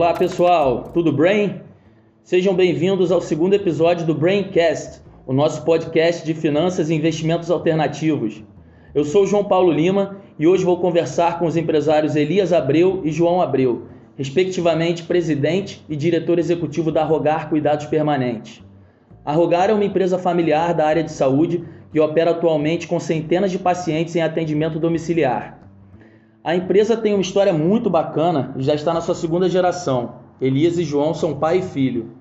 Olá pessoal, tudo bem? Sejam bem-vindos ao segundo episódio do Braincast, o nosso podcast de finanças e investimentos alternativos. Eu sou João Paulo Lima e hoje vou conversar com os empresários Elias Abreu e João Abreu, respectivamente presidente e diretor executivo da Rogar Cuidados Permanentes. A Rogar é uma empresa familiar da área de saúde que opera atualmente com centenas de pacientes em atendimento domiciliar. A empresa tem uma história muito bacana e já está na sua segunda geração. Elias e João são pai e filho.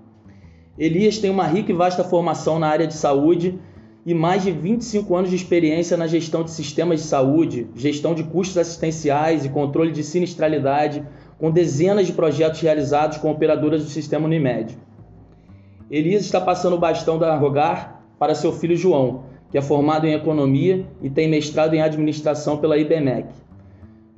Elias tem uma rica e vasta formação na área de saúde e mais de 25 anos de experiência na gestão de sistemas de saúde, gestão de custos assistenciais e controle de sinistralidade, com dezenas de projetos realizados com operadoras do sistema Unimed. Elias está passando o bastão da Rogar para seu filho João, que é formado em economia e tem mestrado em administração pela IBMEC.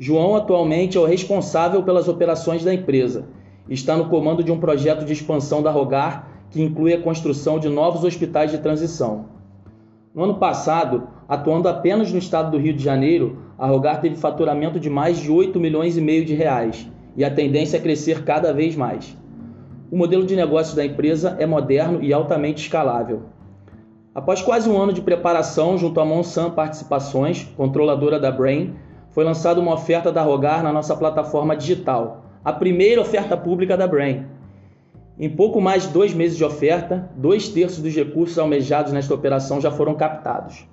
João atualmente é o responsável pelas operações da empresa. Está no comando de um projeto de expansão da Rogar que inclui a construção de novos hospitais de transição. No ano passado, atuando apenas no estado do Rio de Janeiro, a Rogar teve faturamento de mais de 8 milhões e meio de reais e a tendência é crescer cada vez mais. O modelo de negócio da empresa é moderno e altamente escalável. Após quase um ano de preparação junto à Monsanto Participações, controladora da Brain, foi lançada uma oferta da Rogar na nossa plataforma digital, a primeira oferta pública da Brain. Em pouco mais de dois meses de oferta, dois terços dos recursos almejados nesta operação já foram captados.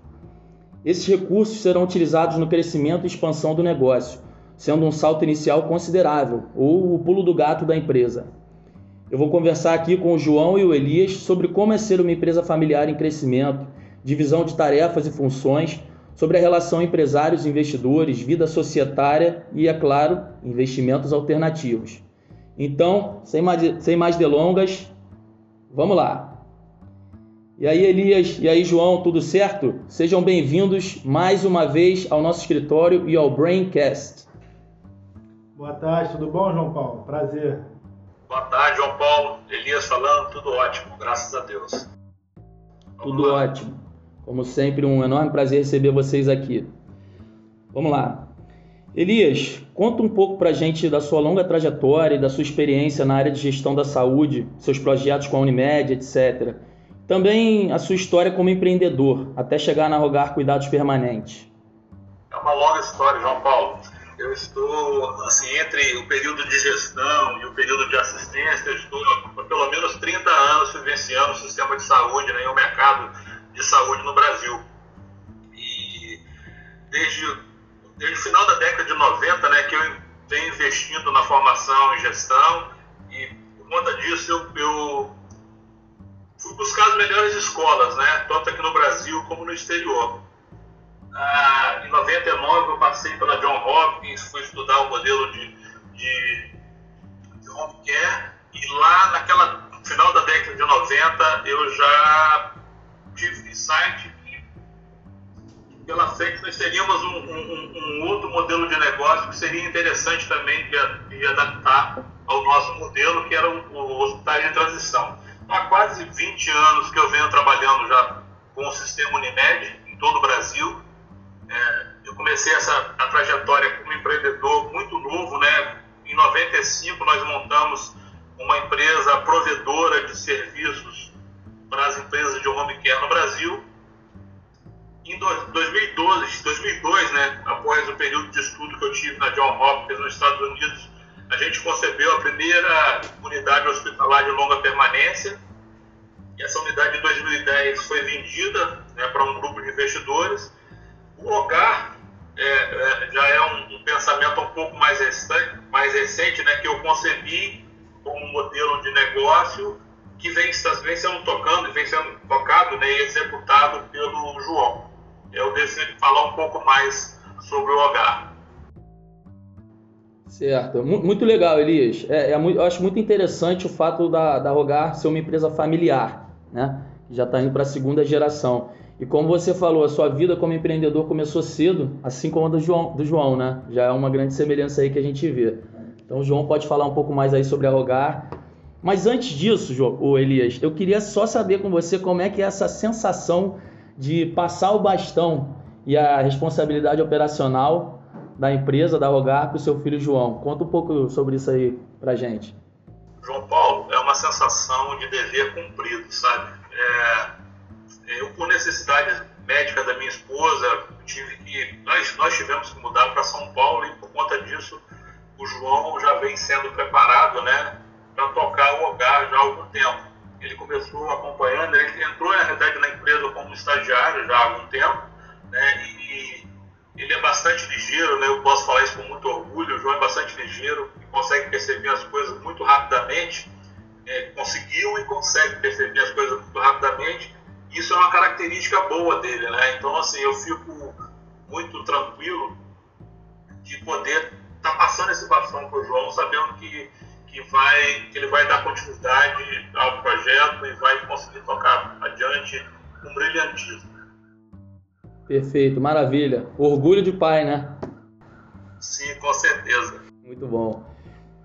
Esses recursos serão utilizados no crescimento e expansão do negócio, sendo um salto inicial considerável, ou o pulo do gato da empresa. Eu vou conversar aqui com o João e o Elias sobre como é ser uma empresa familiar em crescimento, divisão de tarefas e funções, sobre a relação empresários e investidores, vida societária e, é claro, investimentos alternativos. Então, sem mais, sem mais delongas, vamos lá. E aí, Elias, e aí, João, tudo certo? Sejam bem-vindos mais uma vez ao nosso escritório e ao Braincast. Boa tarde, tudo bom, João Paulo? Prazer. Boa tarde, João Paulo. Elias falando, tudo ótimo, graças a Deus. Vamos tudo lá. ótimo. Como sempre, um enorme prazer receber vocês aqui. Vamos lá. Elias, conta um pouco para a gente da sua longa trajetória e da sua experiência na área de gestão da saúde, seus projetos com a Unimed, etc. Também a sua história como empreendedor, até chegar na Rogar Cuidados Permanentes. É uma longa história, João Paulo. Eu estou, assim, entre o período de gestão e o período de assistência, estou há pelo menos 30 anos vivenciando o sistema de saúde né, e o mercado de saúde no Brasil. E desde, desde o final da década de 90, né, que eu venho investindo na formação e gestão, e por conta disso eu, eu fui buscar as melhores escolas, né, tanto aqui no Brasil como no exterior. Ah, em 99 eu passei pela John Hopkins, fui estudar o modelo de, de, de home care, e lá naquela final da década de 90 eu já tive insight que pela frente nós teríamos um, um, um, outro modelo de negócio que seria interessante também de, de adaptar ao nosso modelo, que era o, o hospital de transição. Há quase 20 anos que eu venho trabalhando já com o sistema Unimed em todo o Brasil. É, eu comecei essa a trajetória como empreendedor muito novo, né? Em 95 nós montamos uma empresa provedora de serviços para as empresas de home care no Brasil. Em 2012, 2002, né, após o período de estudo que eu tive na John Hopkins nos Estados Unidos, a gente concebeu a primeira unidade hospitalar de longa permanência. E essa unidade de 2010 foi vendida né, para um grupo de investidores. O Hogar é, é, já é um, um, pensamento um pouco mais recente, mais recente né, que eu concebi como um modelo de negócio que vem, vem sendo tocando, vem sendo tocado né, e executado pelo João. Eu decidi falar um pouco mais sobre o Hogar. Certo, muito legal, Elias. É, é, eu acho muito interessante o fato da, da Rogar ser uma empresa familiar, né? Já está indo para a segunda geração. E como você falou, a sua vida como empreendedor começou cedo, assim como a do João, do João, né? Já é uma grande semelhança aí que a gente vê. Então o João pode falar um pouco mais aí sobre a Rogar mas antes disso, o Elias, eu queria só saber com você como é que é essa sensação de passar o bastão e a responsabilidade operacional da empresa, da Rogar, para o seu filho João. Conta um pouco sobre isso aí para gente. João Paulo, é uma sensação de dever cumprido, sabe? É, eu, por necessidade médica da minha esposa, tive que. Nós, nós tivemos que mudar para São Paulo e, por conta disso, o João já vem sendo preparado né, para tocar o Hogar já há algum tempo. Ele começou acompanhando, ele entrou, na realidade, na empresa como estagiário já há algum tempo, né, e ele é bastante ligeiro, né, eu posso falar isso com muito orgulho, o João é bastante ligeiro, consegue perceber as coisas muito rapidamente, é, conseguiu e consegue perceber as coisas muito rapidamente, isso é uma característica boa dele, né? Então, assim, eu fico muito tranquilo de poder estar tá passando esse bastão para o João, sabendo que, que, vai, que ele vai dar continuidade ao projeto e vai conseguir tocar adiante com brilhantismo. Perfeito, maravilha. Orgulho de pai, né? Sim, com certeza. Muito bom.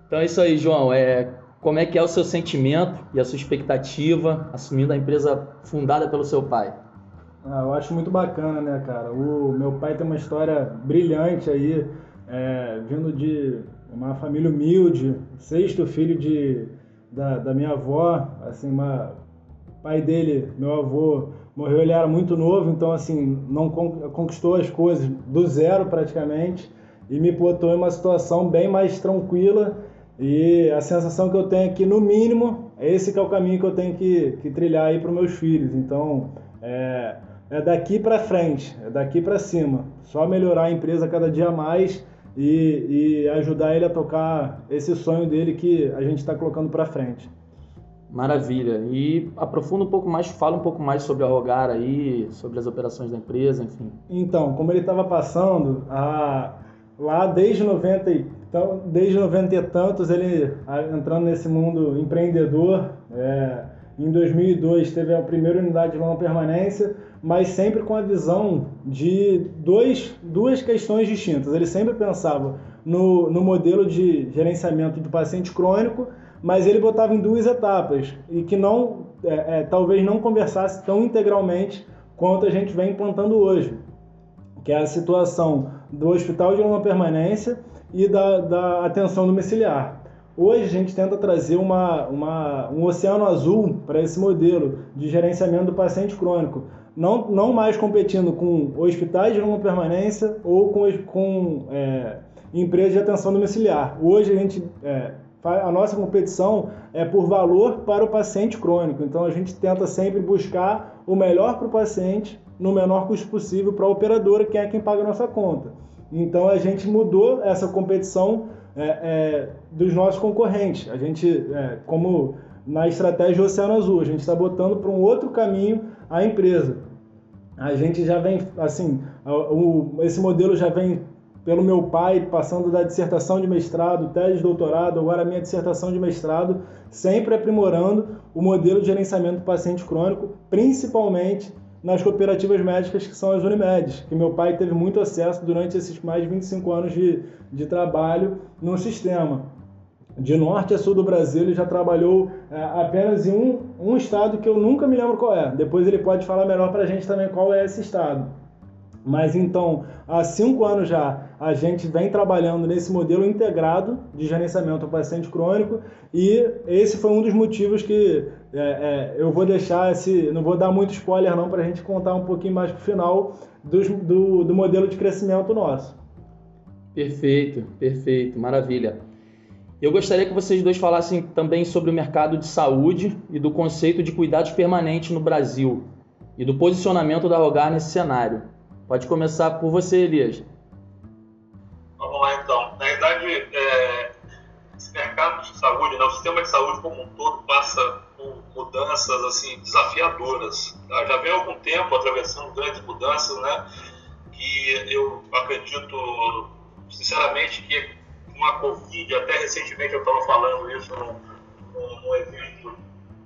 Então é isso aí, João. É, como é que é o seu sentimento e a sua expectativa assumindo a empresa fundada pelo seu pai? Ah, eu acho muito bacana, né, cara? O meu pai tem uma história brilhante aí, é, vindo de uma família humilde, sexto filho de, da, da minha avó, assim, uma, pai dele, meu avô, morreu, ele era muito novo, então, assim, não conquistou as coisas do zero praticamente, e me botou em uma situação bem mais tranquila e a sensação que eu tenho é que, no mínimo, é esse que é o caminho que eu tenho que, que trilhar aí para os meus filhos. Então, é, é daqui para frente, é daqui para cima. Só melhorar a empresa cada dia mais e, e ajudar ele a tocar esse sonho dele que a gente está colocando para frente. Maravilha. E aprofunda um pouco mais, fala um pouco mais sobre a Rogar aí, sobre as operações da empresa, enfim. Então, como ele estava passando, a, lá desde 90 e então, desde 90 e tantos, ele entrando nesse mundo empreendedor. É, em 2002 teve a primeira unidade de longa permanência, mas sempre com a visão de dois, duas questões distintas. Ele sempre pensava no, no modelo de gerenciamento do paciente crônico, mas ele botava em duas etapas e que não, é, é, talvez não conversasse tão integralmente quanto a gente vem implantando hoje, que é a situação do hospital de longa permanência e da, da atenção domiciliar. Hoje a gente tenta trazer uma, uma, um oceano azul para esse modelo de gerenciamento do paciente crônico, não, não mais competindo com hospitais de longa permanência ou com, com é, empresas de atenção domiciliar. Hoje a gente é, a nossa competição é por valor para o paciente crônico. Então a gente tenta sempre buscar o melhor para o paciente no menor custo possível para a operadora, que é quem paga a nossa conta. Então a gente mudou essa competição é, é, dos nossos concorrentes. A gente, é, como na estratégia Oceano Azul, a gente está botando para um outro caminho a empresa. A gente já vem, assim, o, esse modelo já vem pelo meu pai, passando da dissertação de mestrado, tese de doutorado, agora a minha dissertação de mestrado, sempre aprimorando o modelo de gerenciamento do paciente crônico, principalmente nas cooperativas médicas que são as Unimedes, que meu pai teve muito acesso durante esses mais de 25 anos de, de trabalho no sistema. De norte a sul do Brasil, ele já trabalhou é, apenas em um, um estado que eu nunca me lembro qual é. Depois ele pode falar melhor para a gente também qual é esse estado. Mas então, há cinco anos já, a gente vem trabalhando nesse modelo integrado de gerenciamento ao paciente crônico e esse foi um dos motivos que é, é, eu vou deixar esse, não vou dar muito spoiler não para a gente contar um pouquinho mais para o final do, do, do modelo de crescimento nosso. Perfeito, perfeito, maravilha. Eu gostaria que vocês dois falassem também sobre o mercado de saúde e do conceito de cuidados permanentes no Brasil e do posicionamento da Rogar nesse cenário. Pode começar por você, Elias. Sistema de saúde como um todo passa por mudanças assim desafiadoras. Tá? Já vem algum tempo atravessando grandes mudanças, né? Que eu acredito, sinceramente, que com a Covid, até recentemente eu estava falando isso num, num, num evento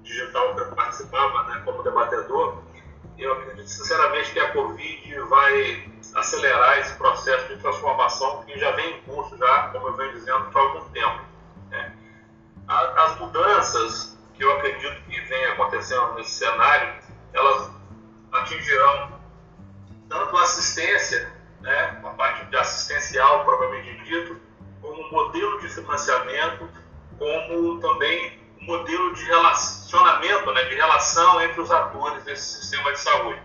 digital que eu participava, né, como debatedor, eu acredito sinceramente que a Covid vai acelerar esse processo de transformação que já vem em curso, já, como eu venho dizendo, há algum tempo. As mudanças que eu acredito que vem acontecendo nesse cenário, elas atingirão tanto a assistência, né, a parte de assistencial, propriamente dito, como modelo de financiamento, como também modelo de relacionamento, né, de relação entre os atores desse sistema de saúde.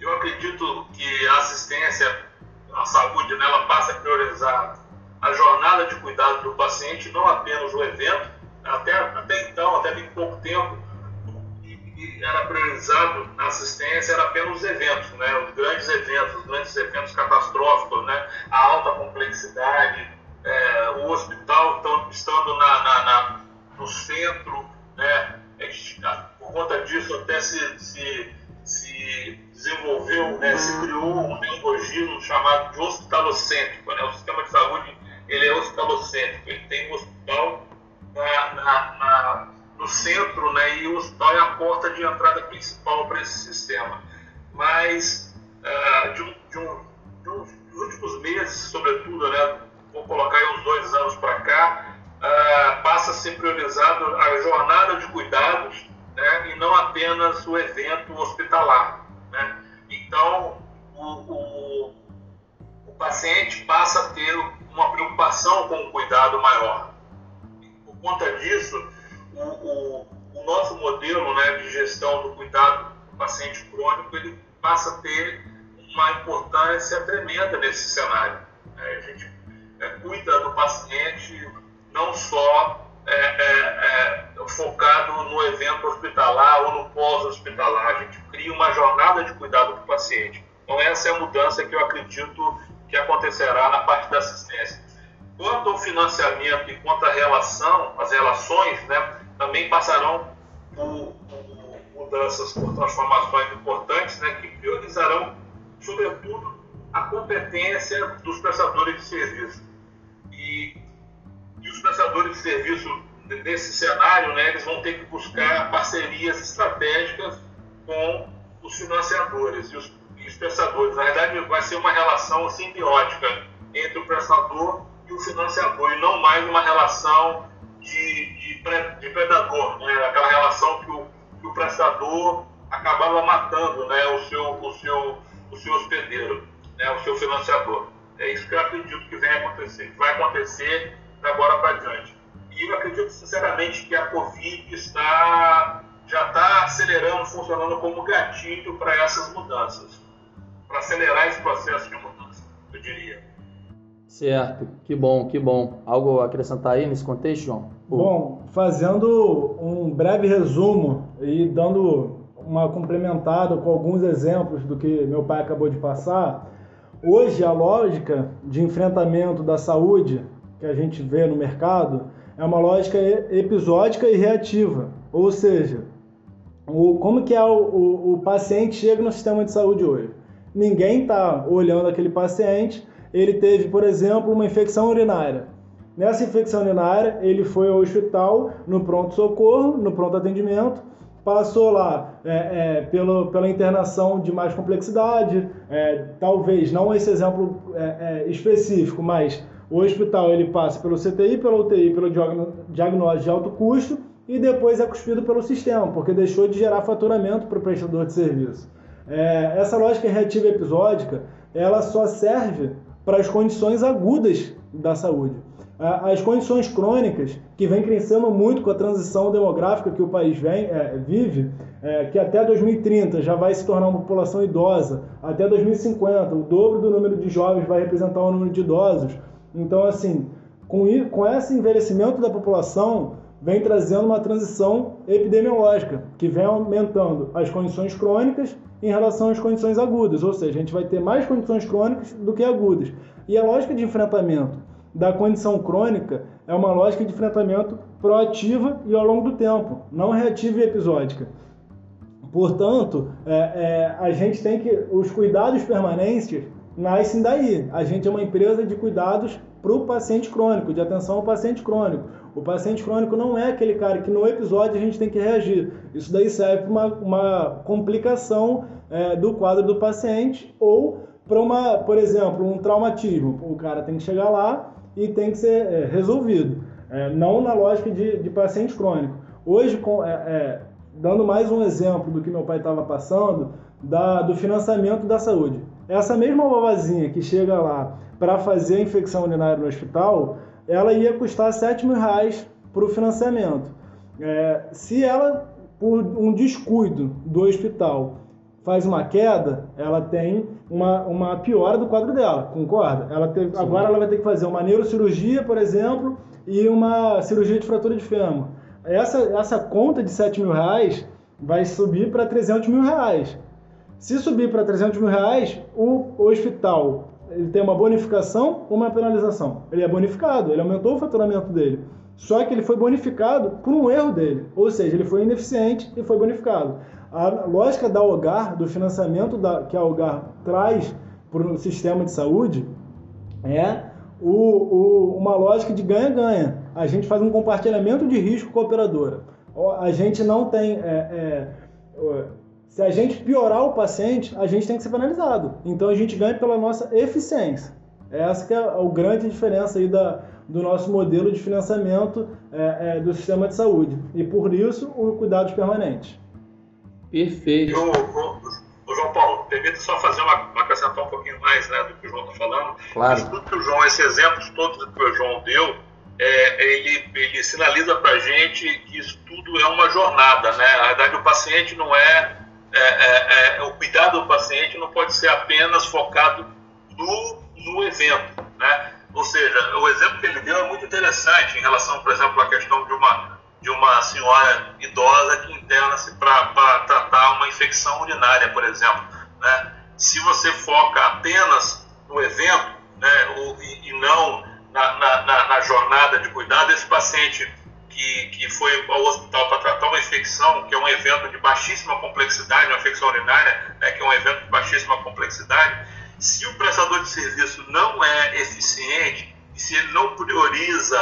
Eu acredito que a assistência à saúde né, ela passa a priorizar a jornada de cuidado do paciente, não apenas o evento. Até, até então, até bem pouco tempo, era priorizado na assistência era apenas os eventos, né? os grandes eventos, os grandes eventos catastróficos, né? a alta complexidade, é, o hospital então, estando na, na, na, no centro, né? É por conta disso até se, se, se desenvolveu, né? se criou um neologismo chamado de hospitalocêntrico. Né? O sistema de saúde ele é hospitalocêntrico, ele tem um hospital na, na no centro, né, e o hospital é a porta de entrada principal para esse sistema. Mas uh, de, um, de, um, de uns últimos meses, sobretudo, né, vou colocar aí uns dois anos para cá, uh, passa a ser priorizado a jornada de cuidados né, e não apenas o evento hospitalar. Né? Então, o, o, o paciente passa a ter uma preocupação com o cuidado maior. por conta disso, o, o, o nosso modelo né, de gestão do cuidado do paciente crônico ele passa a ter uma importância tremenda nesse cenário. É, a gente é, cuida do paciente não só é, é, é focado no evento hospitalar ou no pós-hospitalar, a gente cria uma jornada de cuidado do paciente. Então essa é a mudança que eu acredito que acontecerá na parte da assistência. Quanto ao financiamento e quanto à relação, as relações, né, também passarão por, por mudanças, por transformações importantes, né, que priorizarão, sobretudo, a competência dos prestadores de serviço. E, e os prestadores de serviço nesse cenário, né, eles vão ter que buscar parcerias estratégicas com os financiadores e os, os prestadores. Na verdade, vai ser uma relação simbiótica entre o prestador e o financiador, e não mais uma relação de, de, de predador, né? aquela relação que o, que o prestador acabava matando né? o, seu, o, seu, o seu hospedeiro, né? o seu financiador. É isso que eu acredito que vem acontecer, que vai acontecer de agora para diante. E eu acredito sinceramente que a Covid está, já está acelerando, funcionando como gatilho para essas mudanças, para acelerar esse processo de mudança, eu diria. Certo, que bom, que bom. Algo a acrescentar aí nesse contexto, João? Bom, fazendo um breve resumo e dando uma complementada com alguns exemplos do que meu pai acabou de passar, hoje a lógica de enfrentamento da saúde que a gente vê no mercado é uma lógica episódica e reativa, ou seja, o, como que é o, o, o paciente chega no sistema de saúde hoje? Ninguém está olhando aquele paciente ele teve, por exemplo, uma infecção urinária. Nessa infecção urinária, ele foi ao hospital, no pronto-socorro, no pronto-atendimento, passou lá é, é, pelo, pela internação de mais complexidade, é, talvez não esse exemplo é, é, específico, mas o hospital ele passa pelo CTI, pela UTI, pelo diagnóstico de alto custo e depois é cuspido pelo sistema, porque deixou de gerar faturamento para o prestador de serviço. É, essa lógica reativa episódica, ela só serve para as condições agudas da saúde. As condições crônicas, que vem crescendo muito com a transição demográfica que o país vem, é, vive, é, que até 2030 já vai se tornar uma população idosa, até 2050 o dobro do número de jovens vai representar o número de idosos. Então, assim, com, com esse envelhecimento da população, vem trazendo uma transição epidemiológica, que vem aumentando as condições crônicas em relação às condições agudas, ou seja, a gente vai ter mais condições crônicas do que agudas. E a lógica de enfrentamento da condição crônica é uma lógica de enfrentamento proativa e ao longo do tempo, não reativa e episódica. Portanto, é, é, a gente tem que. Os cuidados permanentes nascem daí. A gente é uma empresa de cuidados para o paciente crônico, de atenção ao paciente crônico. O paciente crônico não é aquele cara que no episódio a gente tem que reagir. Isso daí serve para uma, uma complicação é, do quadro do paciente ou para uma, por exemplo, um traumatismo. O cara tem que chegar lá e tem que ser é, resolvido. É, não na lógica de, de paciente crônico. Hoje, com, é, é, dando mais um exemplo do que meu pai estava passando, da, do financiamento da saúde. Essa mesma vovozinha que chega lá para fazer a infecção urinária no hospital, ela ia custar 7 mil reais para o financiamento. É, se ela, por um descuido do hospital, faz uma queda, ela tem uma, uma piora do quadro dela, concorda? Ela teve, agora ela vai ter que fazer uma neurocirurgia, por exemplo, e uma cirurgia de fratura de fêmur. Essa, essa conta de 7 mil reais vai subir para 300 mil reais. Se subir para 300 mil reais, o, o hospital ele tem uma bonificação ou uma penalização? Ele é bonificado, ele aumentou o faturamento dele. Só que ele foi bonificado por um erro dele, ou seja, ele foi ineficiente e foi bonificado. A lógica da OGAR, do financiamento da, que a OGAR traz para o sistema de saúde, é o, o, uma lógica de ganha-ganha. A gente faz um compartilhamento de risco com a operadora. A gente não tem. É, é, se a gente piorar o paciente, a gente tem que ser penalizado. Então a gente ganha pela nossa eficiência. Essa que é a grande diferença aí da, do nosso modelo de financiamento é, é, do sistema de saúde. E por isso, o cuidados permanentes. Perfeito. O, o, o João Paulo, permita só fazer uma, acrescentar um pouquinho mais né, do que o João está falando. Claro. Isso tudo que o João, esses exemplos todos que o João deu, é, ele, ele sinaliza para a gente que isso tudo é uma jornada. Né? Na verdade, o paciente não é, é, é, é, o cuidado do paciente não pode ser apenas focado no, no evento. Né? Ou seja, o exemplo que ele deu é muito interessante em relação, por exemplo, à questão de uma, de uma senhora idosa que interna-se para tratar uma infecção urinária, por exemplo. Né? Se você foca apenas no evento né, e, e, não na, na, na, jornada de cuidado, esse paciente que, que foi ao hospital para tratar uma infecção, que é um evento de baixíssima complexidade, uma infecção urinária, né, que é um evento de baixíssima complexidade, se o prestador de serviço não é eficiente, se ele não prioriza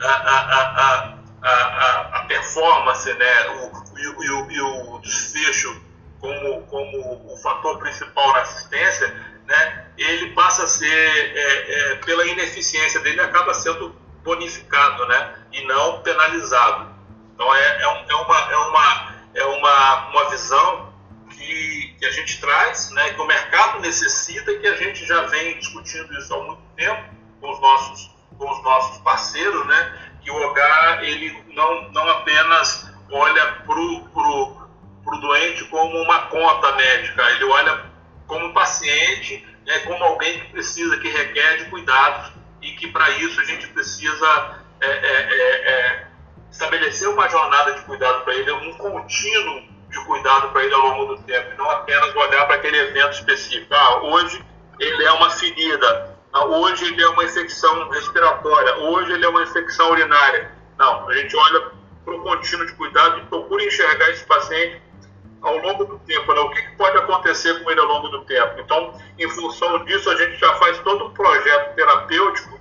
a, a, a, a performance, né, o, e, o, e o desfecho como, como o fator principal na assistência, né, ele passa a ser, é, é, pela ineficiência dele, acaba sendo bonificado né, e não penalizado. Então é, é, um, é, uma, é, uma, é uma, uma visão que, que a gente traz, né, que o mercado necessita e que a gente já vem discutindo isso há muito tempo com os nossos, com os nossos parceiros, né, que o OGA ele não, não apenas olha para o pro, pro doente como uma conta médica, ele olha como paciente, né, como alguém que precisa, que requer de cuidados e que para isso a gente precisa é, é, é, é estabelecer uma jornada de cuidado para ele, um contínuo de cuidado para ele ao longo do tempo, e não apenas olhar para aquele evento específico. Ah, hoje ele é uma ferida, ah, hoje ele é uma infecção respiratória, hoje ele é uma infecção urinária. Não, a gente olha para o contínuo de cuidado e procura enxergar esse paciente ao longo do tempo, né? o que, que, pode acontecer com ele ao longo do tempo. Então, em função disso, a gente já faz todo um projeto terapêutico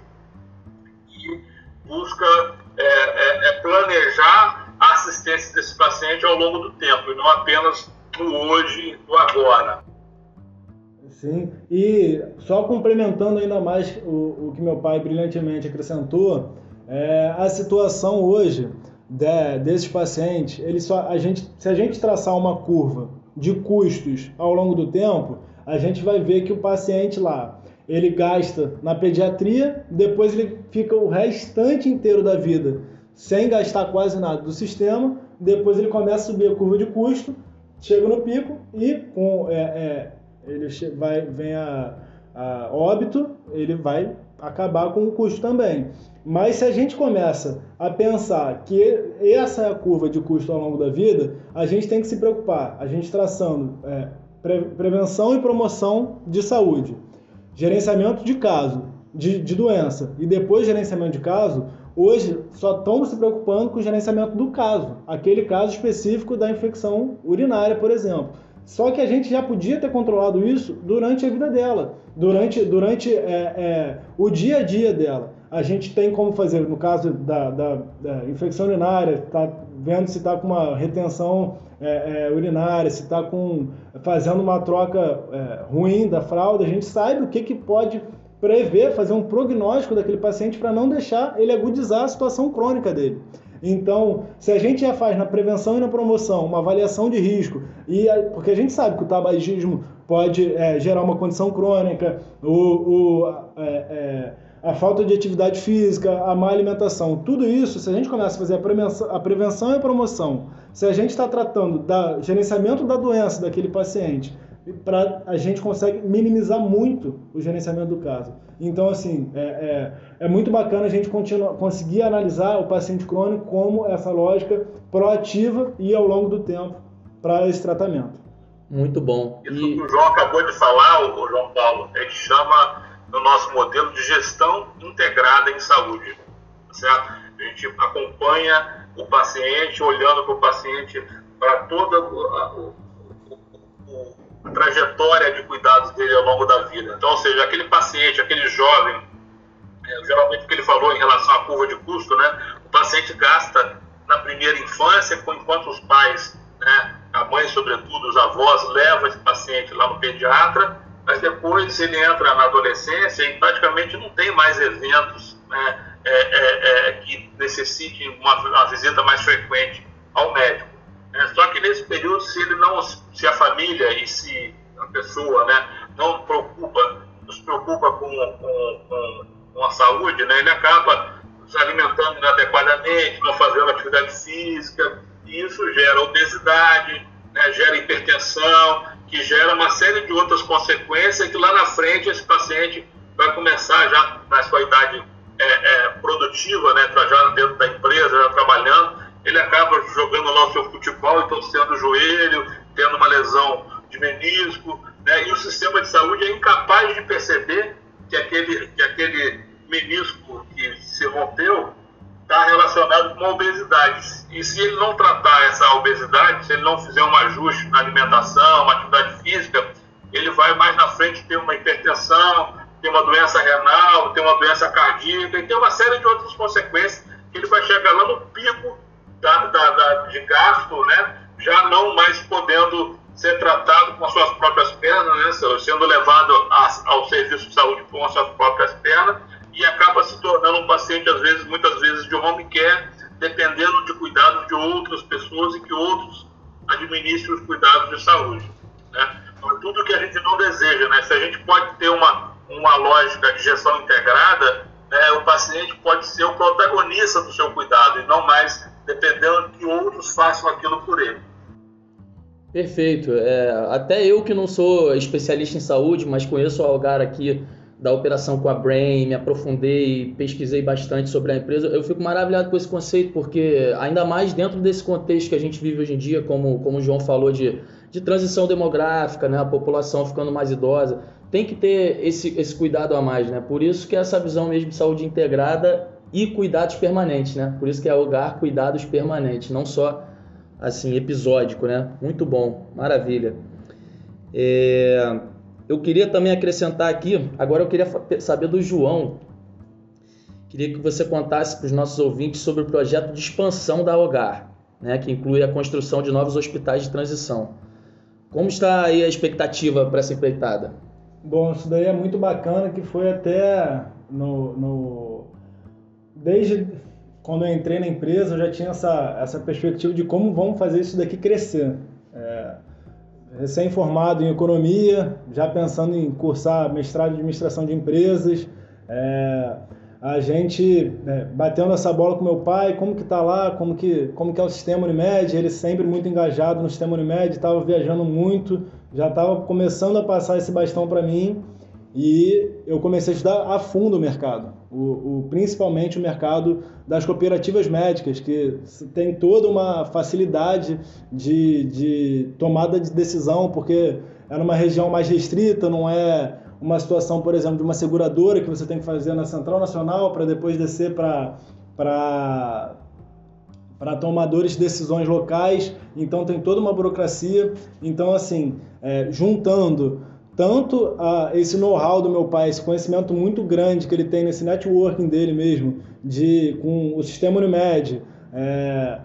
que busca é, é, é planejar a assistência desse paciente ao longo do tempo, e não apenas no hoje, no agora. Sim, e só complementando ainda mais o, o que meu pai brilhantemente acrescentou, é, a situação hoje de, desses pacientes, ele só, a gente, se a gente traçar uma curva de custos ao longo do tempo, a gente vai ver que o paciente lá, ele gasta na pediatria, depois ele fica o restante inteiro da vida sem gastar quase nada do sistema, depois ele começa a subir a curva de custo, chega no pico e com é, é, ele vai vem a, a, óbito, ele vai acabar com o custo também. Mas se a gente começa a pensar que essa é a curva de custo ao longo da vida, a gente tem que se preocupar, a gente traçando é, pre, prevenção e promoção de saúde, gerenciamento de caso, de, de doença e depois gerenciamento de caso, Hoje, só estamos se preocupando com o gerenciamento do caso, aquele caso específico da infecção urinária, por exemplo. Só que a gente já podia ter controlado isso durante a vida dela, durante, durante é, é, o dia a dia dela. A gente tem como fazer, no caso da, da, da infecção urinária, tá vendo se está com uma retenção é, é urinária, se está fazendo uma troca é, ruim da fralda, a gente sabe o que, que pode prever, fazer um prognóstico daquele paciente para não deixar ele agudizar a situação crônica dele. Então, se a gente já faz na prevenção e na promoção uma avaliação de risco, e porque a gente sabe que o tabagismo pode é, gerar uma condição crônica, o, o é, é, a falta de atividade física, a má alimentação, tudo isso, se a gente começa a fazer a prevenção, a prevenção e a promoção, se a gente está tratando do gerenciamento da doença daquele paciente, pra, a gente consegue minimizar muito o gerenciamento do caso. Então, assim, é, é, é muito bacana a gente continua, conseguir analisar o paciente crônico como essa lógica proativa e ao longo do tempo para esse tratamento. Muito bom. Isso e... que o João acabou de falar, o João Paulo, a gente chama no nosso modelo de gestão integrada em saúde. Tá certo? A gente acompanha o paciente, olhando para o paciente para toda a, a, trajetória de cuidados dele ao longo da vida. Então, ou seja, aquele paciente, aquele jovem, é, geralmente o que ele falou em relação à curva de custo, né? O paciente gasta na primeira infância, enquanto os pais, né, a mãe sobretudo, os avós, levam esse paciente lá no pediatra, mas depois ele entra na adolescência e praticamente não tem mais eventos né, é, é, é, que necessitem uma, uma, visita mais frequente ao médico. Né? Só que nesse período, se ele não, se a família e se a pessoa né, não preocupa, nos preocupa com, com, com a saúde, né, ele acaba se alimentando inadequadamente, não fazendo atividade física, e isso gera obesidade, né, gera hipertensão, que gera uma série de outras consequências que lá na frente esse paciente vai começar já na sua idade é, é, produtiva, né, já dentro da empresa, já trabalhando, ele acaba jogando lá o seu futebol e torcendo o joelho, tendo uma lesão de menisco, né, e o sistema de saúde é incapaz de perceber que aquele, que aquele menisco que se rompeu está relacionado com obesidade. E se ele não tratar essa obesidade, se ele não fizer um ajuste na alimentação, uma atividade física, ele vai mais na frente ter uma hipertensão, ter uma doença renal, ter uma doença cardíaca e ter uma série de outras consequências que ele vai chegar lá no pico da, da, da, de gasto, né? já não mais podendo ser tratado com as suas próprias pernas, né? sendo levado a, ao serviço de saúde com as suas próprias pernas e acaba se tornando um paciente, às vezes, muitas vezes, de home care, dependendo de cuidados de outras pessoas e que outros administrem os cuidados de saúde. Né? Então, tudo que a gente não deseja, né? se a gente pode ter uma, uma lógica de gestão integrada, né, o paciente pode ser o protagonista do seu cuidado e não mais dependendo que outros façam aquilo por ele. Perfeito. É, até eu que não sou especialista em saúde, mas conheço o Algar aqui da operação com a Brain, me aprofundei, pesquisei bastante sobre a empresa. Eu fico maravilhado com esse conceito, porque ainda mais dentro desse contexto que a gente vive hoje em dia, como, como o João falou, de, de transição demográfica, né? a população ficando mais idosa, tem que ter esse, esse cuidado a mais. Né? Por isso que essa visão mesmo de saúde integrada e cuidados permanentes. Né? Por isso que é Hogar Cuidados Permanentes, não só assim episódico. Né? Muito bom, maravilha. É... Eu queria também acrescentar aqui, agora eu queria saber do João. Queria que você contasse para os nossos ouvintes sobre o projeto de expansão da Hogar, né, que inclui a construção de novos hospitais de transição. Como está aí a expectativa para essa empreitada? Bom, isso daí é muito bacana, que foi até no, no... desde quando eu entrei na empresa, eu já tinha essa, essa perspectiva de como vamos fazer isso daqui crescer. Recém-formado em economia, já pensando em cursar mestrado em administração de empresas. É, a gente é, batendo essa bola com meu pai, como que tá lá, como que, como que é o sistema Unimed, ele sempre muito engajado no sistema Unimed, estava viajando muito, já estava começando a passar esse bastão para mim e eu comecei a estudar a fundo o mercado, o, o, principalmente o mercado das cooperativas médicas, que tem toda uma facilidade de, de tomada de decisão, porque é numa região mais restrita, não é uma situação, por exemplo, de uma seguradora que você tem que fazer na Central Nacional para depois descer para para tomadores de decisões locais, então tem toda uma burocracia. Então, assim, é, juntando tanto esse know-how do meu pai, esse conhecimento muito grande que ele tem nesse networking dele mesmo, de com o sistema Unimed, é,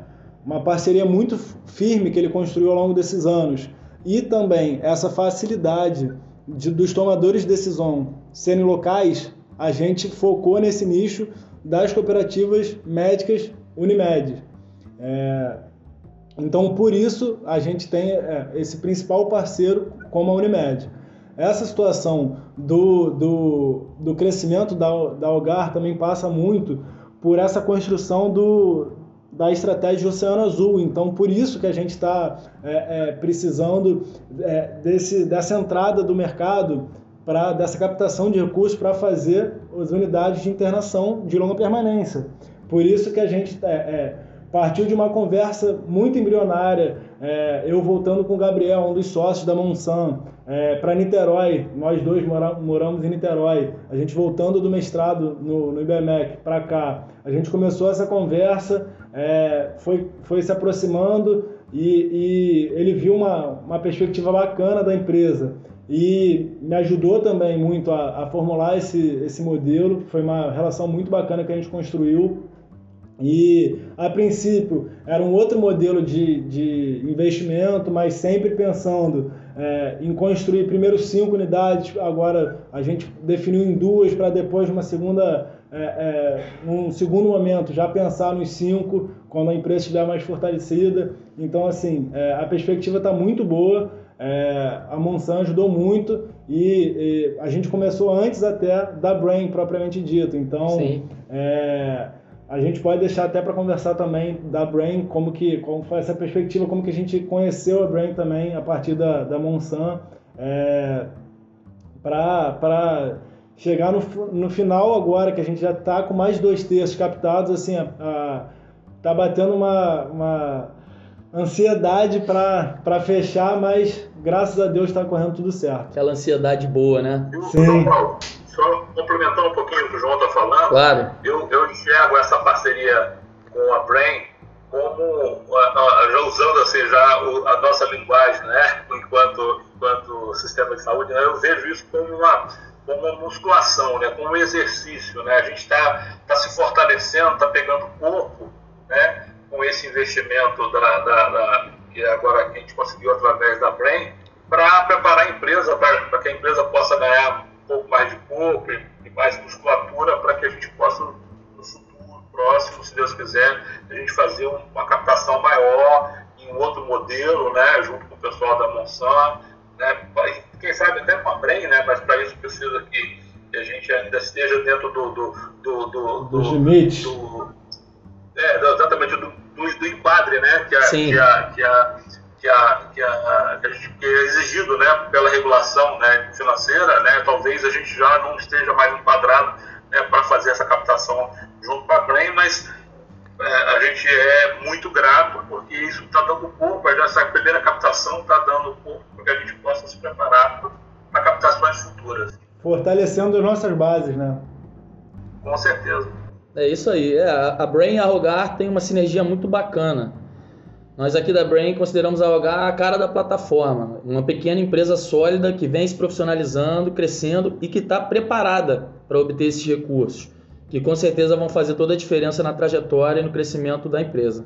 uma parceria muito firme que ele construiu ao longo desses anos, e também essa facilidade de, dos tomadores de decisão serem locais, a gente focou nesse nicho das cooperativas médicas Unimed. É, então, por isso, a gente tem é, esse principal parceiro como a Unimed. Essa situação do, do, do crescimento da, da Algar também passa muito por essa construção do, da estratégia do Oceano Azul. Então, por isso que a gente está é, é, precisando é, desse, dessa entrada do mercado, pra, dessa captação de recursos para fazer as unidades de internação de longa permanência. Por isso que a gente é, é, partiu de uma conversa muito embrionária, é, eu voltando com o Gabriel, um dos sócios da Monsanto, é, para Niterói, nós dois mora, moramos em Niterói, a gente voltando do mestrado no, no IBMEC para cá, a gente começou essa conversa, é, foi, foi se aproximando e, e ele viu uma, uma perspectiva bacana da empresa e me ajudou também muito a, a, formular esse, esse modelo. Foi uma relação muito bacana que a gente construiu. E a princípio era um outro modelo de, de investimento, mas sempre pensando é, em construir primeiro cinco unidades, agora a gente definiu em duas para depois uma segunda, é, é, um segundo momento já pensar nos cinco quando a empresa estiver mais fortalecida. Então assim é, a perspectiva está muito boa. É, a Monsanto ajudou muito e, e, a gente começou antes até da Brain propriamente dito. Então é, a gente pode deixar até para conversar também da Brain, como que como foi essa perspectiva, como que a gente conheceu a Brain também a partir da, da Monsanto, é, para chegar no, no final agora, que a gente já está com mais dois terços captados, assim, a, a, tá batendo uma, uma ansiedade para fechar, mas graças a Deus está correndo tudo certo. Aquela ansiedade boa, né? Sim. Complementando um pouquinho o que o João está falando, claro. eu, eu enxergo essa parceria com a Brain como, já usando assim, já a nossa linguagem, né, enquanto, enquanto sistema de saúde, né, eu vejo isso como uma, como uma musculação, né, como um exercício. Né, a gente está tá se fortalecendo, está pegando corpo né, com esse investimento da, da, da, que agora a gente conseguiu através da Brain, para preparar a empresa, para que a empresa possa ganhar pouco mais de corpo e mais musculatura para que a gente possa, no futuro próximo, se Deus quiser, a gente fazer uma captação maior em um outro modelo, né, junto com o pessoal da Monsanto, né, quem sabe até com a Brain, né, mas para isso precisa que, a gente ainda esteja dentro do... do, do, do, do, limite. Do, é, exatamente, do, do, do enquadre, né, que a, a, que a que, a, que, a, que, a que é exigido né, pela regulação né, financeira, né, talvez a gente já não esteja mais enquadrado né, para fazer essa captação junto com a Brain, mas é, a gente é muito grato porque isso está dando corpo, essa primeira captação está dando corpo para que a gente possa se preparar para captações futuras. Fortalecendo as nossas bases, né? Com certeza. É isso aí. É, a Brain e a Rogar tem uma sinergia muito bacana. Nós aqui da Brain consideramos a OH a cara da plataforma, uma pequena empresa sólida que vem se profissionalizando, crescendo e que está preparada para obter esses recursos, que com certeza vão fazer toda a diferença na trajetória e no crescimento da empresa.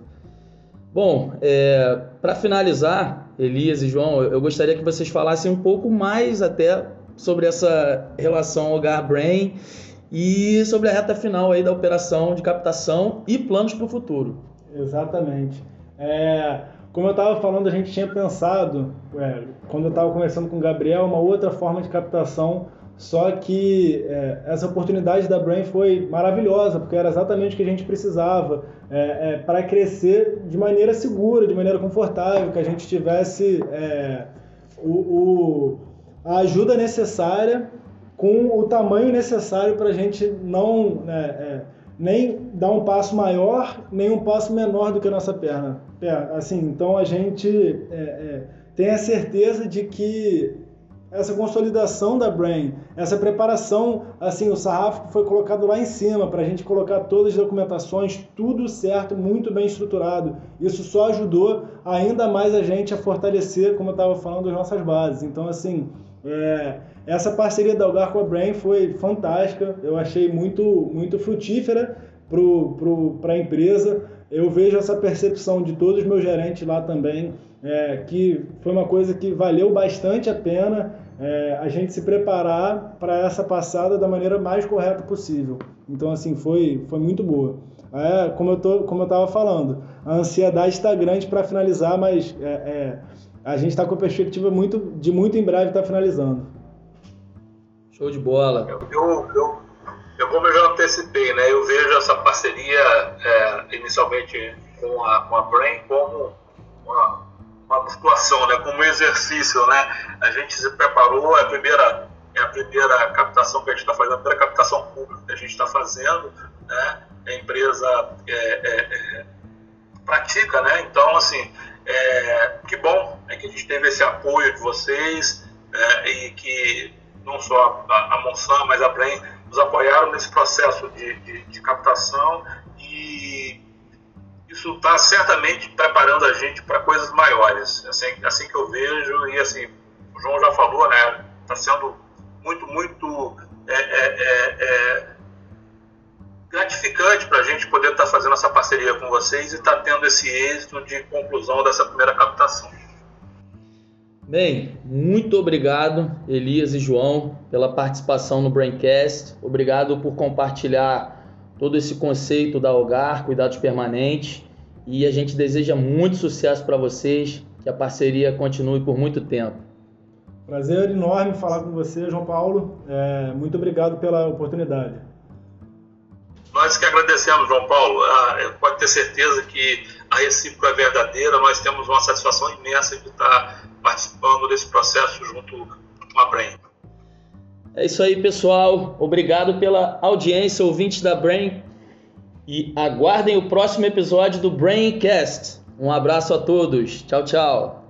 Bom, é, para finalizar, Elias e João, eu gostaria que vocês falassem um pouco mais até sobre essa relação Hogar-Brain e sobre a reta final aí da operação de captação e planos para o futuro. Exatamente. É, como eu estava falando, a gente tinha pensado, é, quando eu estava conversando com o Gabriel, uma outra forma de captação, só que é, essa oportunidade da Brain foi maravilhosa, porque era exatamente o que a gente precisava é, é, para crescer de maneira segura, de maneira confortável, que a gente tivesse é, o, o, a ajuda necessária com o tamanho necessário para a gente não né, nem dar um passo maior, nem um passo menor do que a nossa perna. É, assim, então a gente é, é, tem a certeza de que essa consolidação da Brain, essa preparação, assim, o sarrafo foi colocado lá em cima para a gente colocar todas as documentações, tudo certo, muito bem estruturado. Isso só ajudou ainda mais a gente a fortalecer, como eu estava falando, as nossas bases. Então, assim, é, essa parceria da Algar com a Brain foi fantástica, eu achei muito, muito frutífera para pro, a empresa. Eu vejo essa percepção de todos os meus gerentes lá também, é, que foi uma coisa que valeu bastante a pena é, a gente se preparar para essa passada da maneira mais correta possível. Então, assim, foi, foi muito boa. É, como eu tô, como eu estava falando, a ansiedade está grande para finalizar, mas é, é, a gente está com a perspectiva muito, de muito em breve estar tá finalizando. Show de bola. Eu, eu, eu, como eu já antecipei, né, eu vejo essa parceria é, inicialmente com a, com a Brain como uma, uma musculação, né, como um exercício. Né? A gente se preparou, é a primeira, é a primeira captação que a gente está fazendo, a primeira captação pública que a gente está fazendo. Né? A empresa é, é, é, pratica, né? então, assim, é, que bom é que a gente teve esse apoio de vocês é, e que não só a, a Monsanto, mas a Brain nos apoiaram nesse processo de, de, de captação e isso está certamente preparando a gente para coisas maiores, assim, assim que eu vejo e assim, o João já falou, né, está sendo muito, muito é, é, é, é gratificante para a gente poder estar tá fazendo essa parceria com vocês e estar tá tendo esse êxito de conclusão dessa primeira captação. Bem, muito obrigado, Elias e João, pela participação no Braincast. Obrigado por compartilhar todo esse conceito da Algar, cuidados permanentes. E a gente deseja muito sucesso para vocês, que a parceria continue por muito tempo. Prazer enorme falar com você, João Paulo. É, muito obrigado pela oportunidade. Nós que agradecemos, João Paulo. Ah, pode ter certeza que a recíproca é verdadeira. Nós temos uma satisfação imensa de estar participando desse processo junto com a Brain. É isso aí, pessoal. Obrigado pela audiência, ouvintes da Brain. E aguardem o próximo episódio do Braincast. Um abraço a todos. Tchau, tchau.